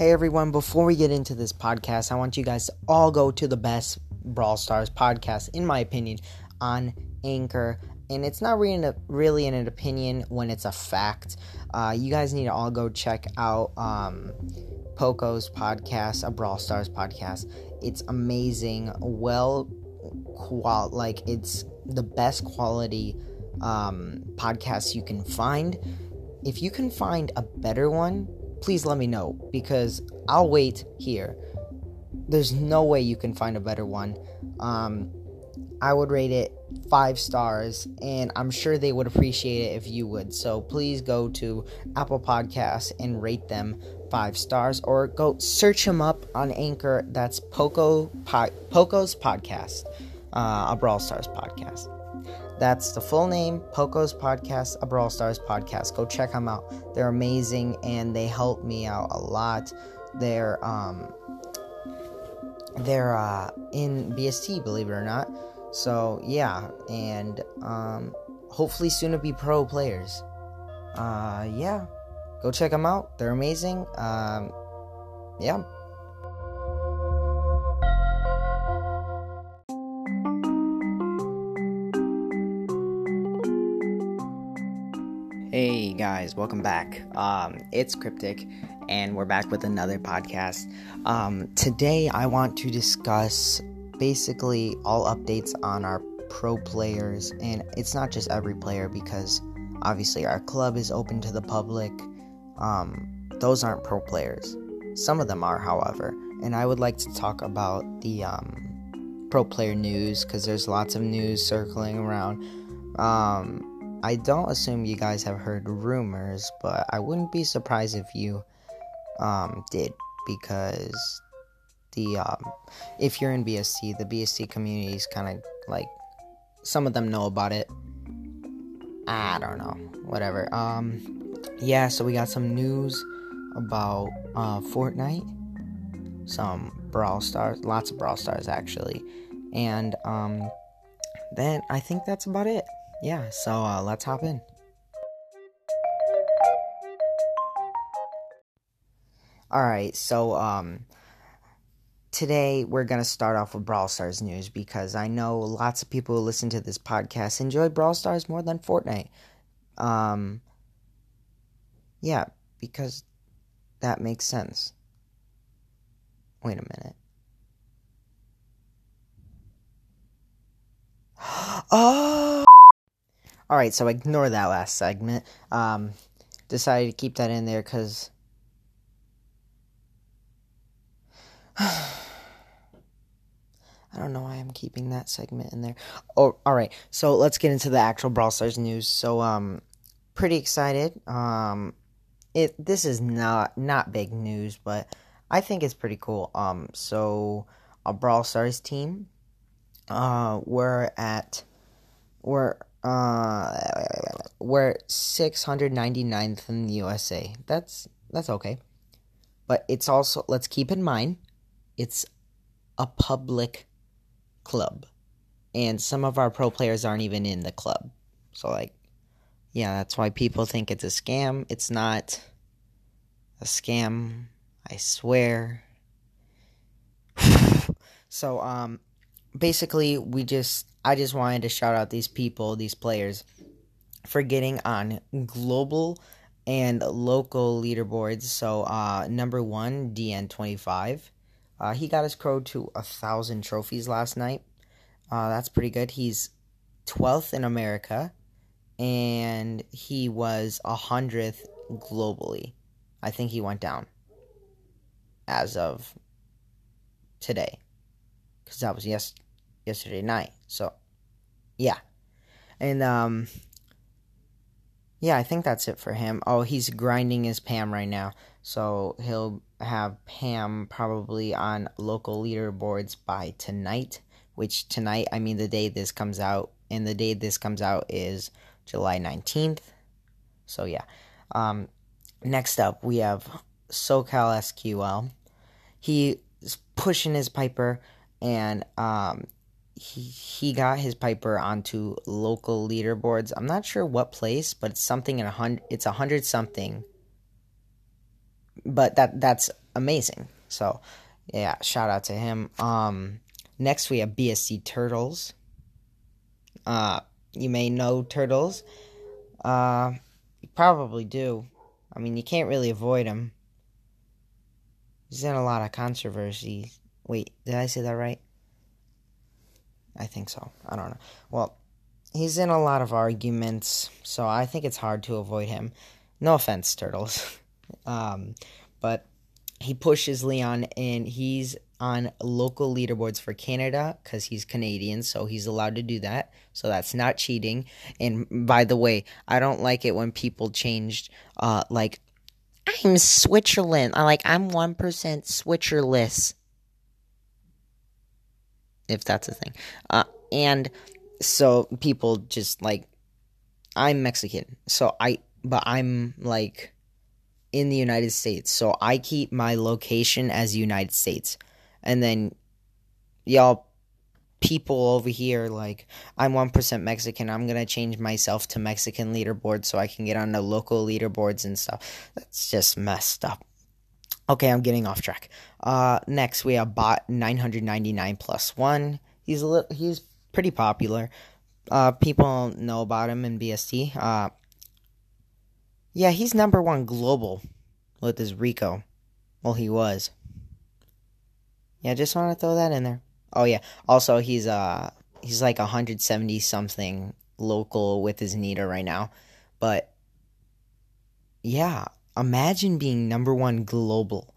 Hey everyone, before we get into this podcast, I want you guys to all go to the best Brawl Stars podcast, in my opinion, on Anchor. And it's not really an, really an opinion when it's a fact. Uh, you guys need to all go check out um, Poco's podcast, a Brawl Stars podcast. It's amazing, well, qual like it's the best quality um, podcast you can find. If you can find a better one, please let me know because I'll wait here. There's no way you can find a better one. Um, I would rate it five stars, and I'm sure they would appreciate it if you would. So please go to Apple Podcasts and rate them five stars, or go search them up on Anchor. That's Poco po- Poco's podcast, uh, a Brawl Stars podcast. That's the full name, Poco's Podcast, a Brawl Stars podcast. Go check them out. They're amazing and they help me out a lot. They're um they're uh in BSC, believe it or not. So yeah, and um hopefully soon to be pro players. Uh yeah. Go check them out. They're amazing. Um yeah. Guys, welcome back. Um, it's Cryptic, and we're back with another podcast. Um, today, I want to discuss basically all updates on our pro players, and it's not just every player because obviously our club is open to the public. Um, those aren't pro players. Some of them are, however, and I would like to talk about the um, pro player news because there's lots of news circling around. Um, I don't assume you guys have heard rumors, but I wouldn't be surprised if you um, did because the um, if you're in BSC, the BSC community is kind of like some of them know about it. I don't know, whatever. Um, yeah, so we got some news about uh, Fortnite, some Brawl Stars, lots of Brawl Stars actually, and um, then I think that's about it yeah, so uh, let's hop in. All right, so um, today we're gonna start off with Brawl Stars news because I know lots of people who listen to this podcast enjoy Brawl Stars more than Fortnite. Um, yeah, because that makes sense. Wait a minute. oh. All right, so ignore that last segment. Um, decided to keep that in there because. I don't know why I'm keeping that segment in there. Oh, all right. So let's get into the actual Brawl Stars news. So, um, pretty excited. Um, it this is not not big news, but I think it's pretty cool. Um, so a Brawl Stars team. Uh, we're at we're uh, we're 699th in the USA. That's that's okay. But it's also let's keep in mind it's a public club. And some of our pro players aren't even in the club. So like yeah, that's why people think it's a scam. It's not a scam. I swear. so um basically we just I just wanted to shout out these people, these players, for getting on global and local leaderboards. So, uh, number one, DN25. Uh, he got his crow to a thousand trophies last night. Uh, that's pretty good. He's 12th in America, and he was a hundredth globally. I think he went down as of today, because that was yes yesterday night. So, yeah. And, um, yeah, I think that's it for him. Oh, he's grinding his Pam right now. So he'll have Pam probably on local leaderboards by tonight, which tonight, I mean, the day this comes out, and the day this comes out is July 19th. So, yeah. Um, next up, we have SoCal SQL. He is pushing his Piper, and um, he he got his Piper onto local leaderboards. I'm not sure what place, but it's something in a hundred. It's a hundred something. but that that's amazing. So yeah, shout out to him. Um, next we have BSC Turtles. Uh, you may know Turtles. Uh, you probably do. I mean, you can't really avoid him. He's in a lot of controversy. Wait, did I say that right? I think so. I don't know. Well, he's in a lot of arguments, so I think it's hard to avoid him. No offense, Turtles. um, but he pushes Leon, and he's on local leaderboards for Canada because he's Canadian, so he's allowed to do that. So that's not cheating. And by the way, I don't like it when people changed, uh, like, I'm Switzerland. I like I'm one percent Switcherless, if that's a thing. Uh, and so people just like, I'm Mexican, so I, but I'm like in the United States. So I keep my location as United States. And then y'all people over here like I'm 1% Mexican. I'm going to change myself to Mexican leaderboard so I can get on the local leaderboards and stuff. That's just messed up. Okay, I'm getting off track. Uh next we have bot 999 plus 1. He's a little, he's pretty popular. Uh people know about him in BSC. Uh yeah, he's number one global with his Rico. Well, he was. Yeah, just want to throw that in there. Oh yeah. Also, he's uh he's like 170 something local with his Nita right now. But yeah, imagine being number 1 global.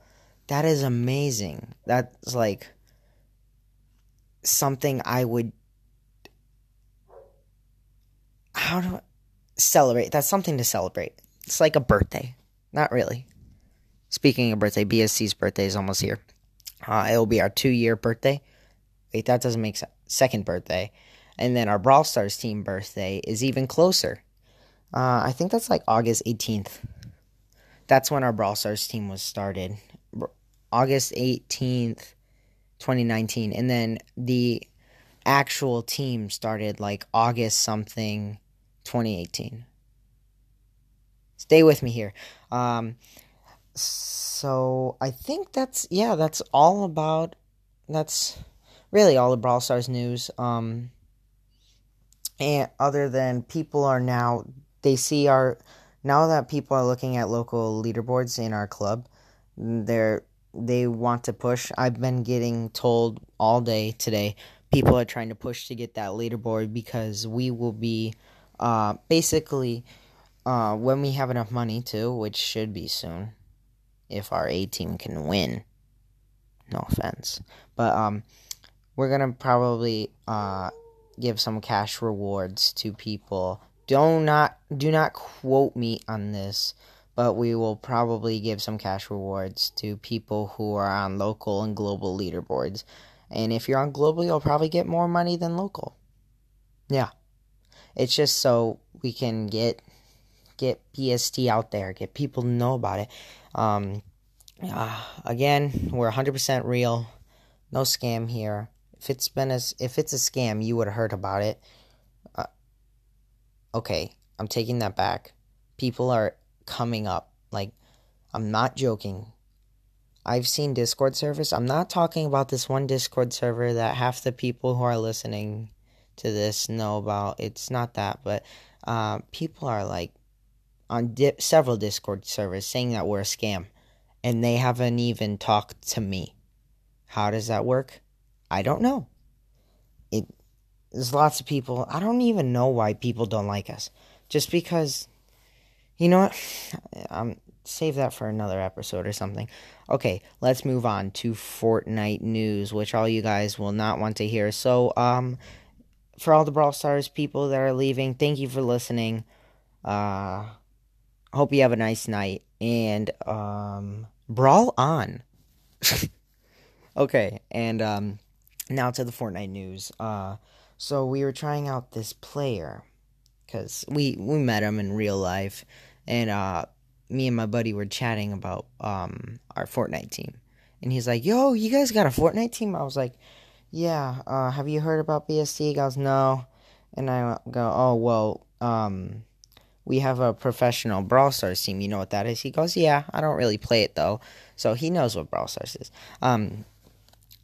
That is amazing. That's like something I would how do I celebrate? That's something to celebrate. It's like a birthday. Not really. Speaking of birthday, BSC's birthday is almost here. Uh, it'll be our two year birthday. Wait, that doesn't make sense. Second birthday. And then our Brawl Stars team birthday is even closer. Uh, I think that's like August 18th. That's when our Brawl Stars team was started. August 18th, 2019. And then the actual team started like August something 2018 stay with me here. Um, so I think that's yeah, that's all about. That's really all the Brawl Stars news. Um, and other than people are now they see our now that people are looking at local leaderboards in our club, they're they want to push. I've been getting told all day today. People are trying to push to get that leaderboard because we will be uh, basically uh, when we have enough money to, which should be soon, if our A team can win. No offense, but um, we're gonna probably uh give some cash rewards to people. Do not do not quote me on this, but we will probably give some cash rewards to people who are on local and global leaderboards. And if you're on global, you'll probably get more money than local. Yeah. It's just so we can get get PST out there, get people to know about it. Um, uh, again, we're 100% real, no scam here. If it's been a, if it's a scam, you would have heard about it. Okay, I'm taking that back. People are coming up. Like, I'm not joking. I've seen Discord servers. I'm not talking about this one Discord server that half the people who are listening to this know about. It's not that, but uh, people are like on di- several Discord servers saying that we're a scam, and they haven't even talked to me. How does that work? I don't know. It there's lots of people. I don't even know why people don't like us. Just because, you know what? Um, save that for another episode or something. Okay, let's move on to Fortnite news, which all you guys will not want to hear. So, um, for all the Brawl Stars people that are leaving, thank you for listening. Uh, hope you have a nice night and um brawl on okay and um now to the fortnite news uh so we were trying out this player because we we met him in real life and uh me and my buddy were chatting about um our fortnite team and he's like yo you guys got a fortnite team i was like yeah uh have you heard about bsc goes no and i go oh well um we have a professional Brawl Stars team. You know what that is? He goes, Yeah, I don't really play it though. So he knows what Brawl Stars is. Um,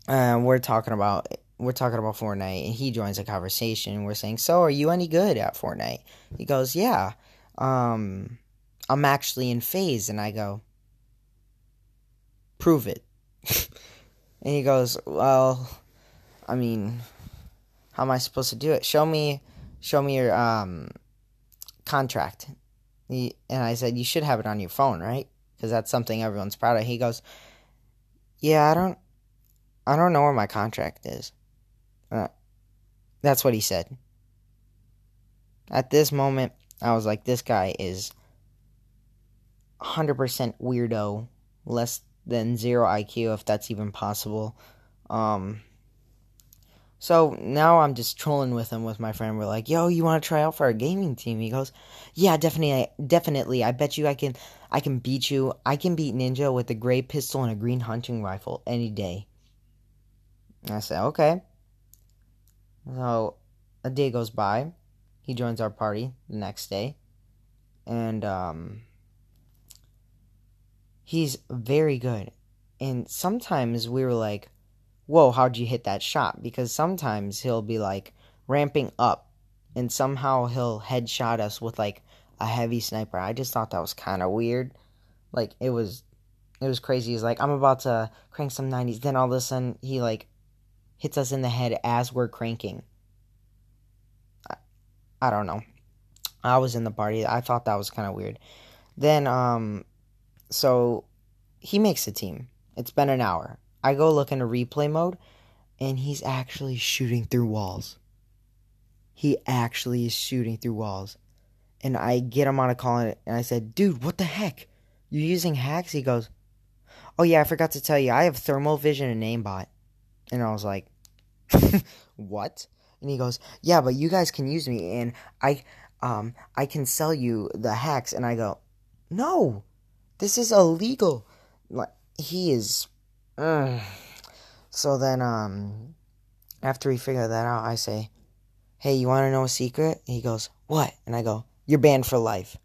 uh, we're talking about we're talking about Fortnite, and he joins the conversation. We're saying, "So, are you any good at Fortnite?" He goes, "Yeah, um, I'm actually in FaZe." and I go, "Prove it." and he goes, "Well, I mean, how am I supposed to do it? Show me, show me your um contract." He, and I said, "You should have it on your phone, right? Because that's something everyone's proud of." He goes, "Yeah, I don't, I don't know where my contract is." Uh, that's what he said. At this moment, I was like, this guy is 100% weirdo, less than zero IQ, if that's even possible. Um, so now I'm just trolling with him with my friend. We're like, "Yo, you want to try out for our gaming team?" He goes, "Yeah, definitely, definitely. I bet you I can, I can beat you. I can beat Ninja with a gray pistol and a green hunting rifle any day." I said, "Okay." So a day goes by. He joins our party the next day. And um, he's very good. And sometimes we were like, whoa, how'd you hit that shot? Because sometimes he'll be like ramping up and somehow he'll headshot us with like a heavy sniper. I just thought that was kind of weird. Like it was it was crazy. He's like, I'm about to crank some 90s. Then all of a sudden he like hits us in the head as we're cranking. I, I don't know. I was in the party. I thought that was kind of weird. Then, um, so he makes a team. It's been an hour. I go look into replay mode, and he's actually shooting through walls. He actually is shooting through walls. And I get him on a call, and I said, Dude, what the heck? You're using hacks? He goes, Oh, yeah, I forgot to tell you. I have thermal vision and aimbot. And I was like, what? And he goes, yeah, but you guys can use me and I, um, I can sell you the hacks. And I go, no, this is illegal. Like, he is, so then, um, after we figure that out, I say, hey, you want to know a secret? He goes, what? And I go, you're banned for life.